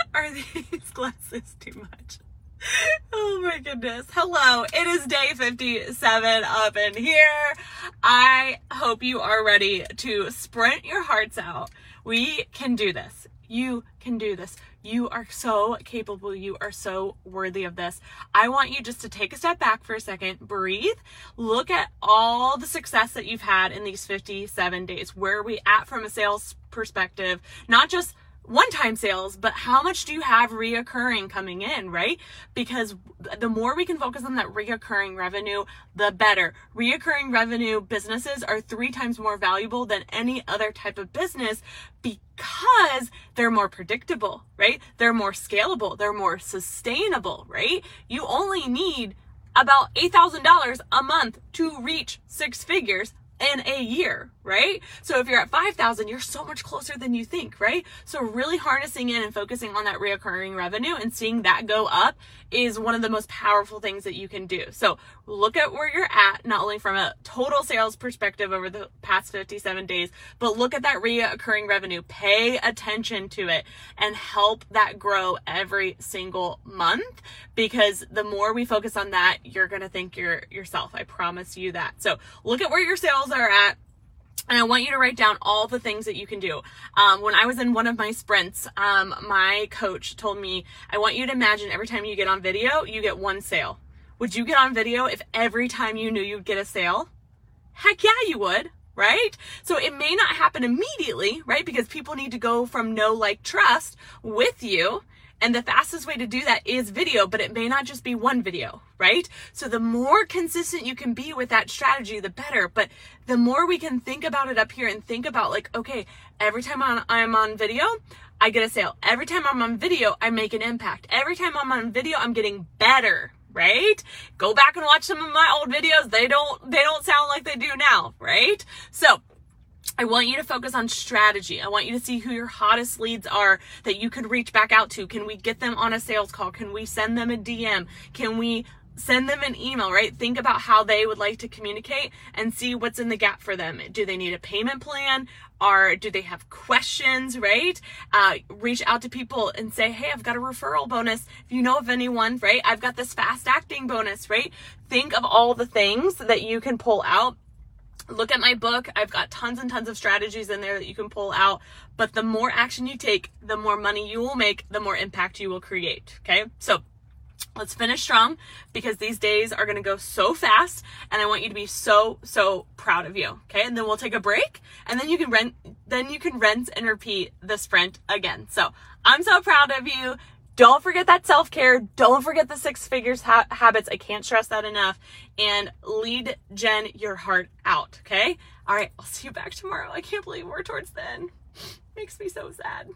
Are these glasses too much? Oh my goodness. Hello. It is day 57 up in here. I hope you are ready to sprint your hearts out. We can do this. You can do this. You are so capable. You are so worthy of this. I want you just to take a step back for a second, breathe, look at all the success that you've had in these 57 days. Where are we at from a sales perspective? Not just one time sales, but how much do you have reoccurring coming in, right? Because the more we can focus on that reoccurring revenue, the better. Reoccurring revenue businesses are three times more valuable than any other type of business because they're more predictable, right? They're more scalable, they're more sustainable, right? You only need about $8,000 a month to reach six figures in a year, right? So if you're at 5,000, you're so much closer than you think, right? So really harnessing in and focusing on that reoccurring revenue and seeing that go up is one of the most powerful things that you can do. So look at where you're at, not only from a total sales perspective over the past 57 days, but look at that reoccurring revenue. Pay attention to it and help that grow every single month because the more we focus on that, you're going to thank your yourself. I promise you that. So look at where your sales are at and I want you to write down all the things that you can do. Um, when I was in one of my sprints, um, my coach told me, I want you to imagine every time you get on video, you get one sale. Would you get on video if every time you knew you'd get a sale? Heck yeah, you would, right? So it may not happen immediately, right? Because people need to go from no like, trust with you and the fastest way to do that is video, but it may not just be one video, right? So the more consistent you can be with that strategy, the better. But the more we can think about it up here and think about like, okay, every time I'm on video, I get a sale. Every time I'm on video, I make an impact. Every time I'm on video, I'm getting better, right? Go back and watch some of my old videos. They don't, they don't sound like they do now, right? So I want you to focus on strategy. I want you to see who your hottest leads are that you could reach back out to. Can we get them on a sales call? Can we send them a DM? Can we send them an email, right? Think about how they would like to communicate and see what's in the gap for them. Do they need a payment plan? Or do they have questions, right? Uh, reach out to people and say, hey, I've got a referral bonus. If you know of anyone, right? I've got this fast acting bonus, right? Think of all the things that you can pull out look at my book. I've got tons and tons of strategies in there that you can pull out. But the more action you take, the more money you will make, the more impact you will create. Okay. So let's finish strong because these days are going to go so fast and I want you to be so, so proud of you. Okay. And then we'll take a break and then you can rent, then you can rinse and repeat the sprint again. So I'm so proud of you. Don't forget that self care. Don't forget the six figures ha- habits. I can't stress that enough. And lead gen your heart out. Okay. All right. I'll see you back tomorrow. I can't believe we're towards then. Makes me so sad.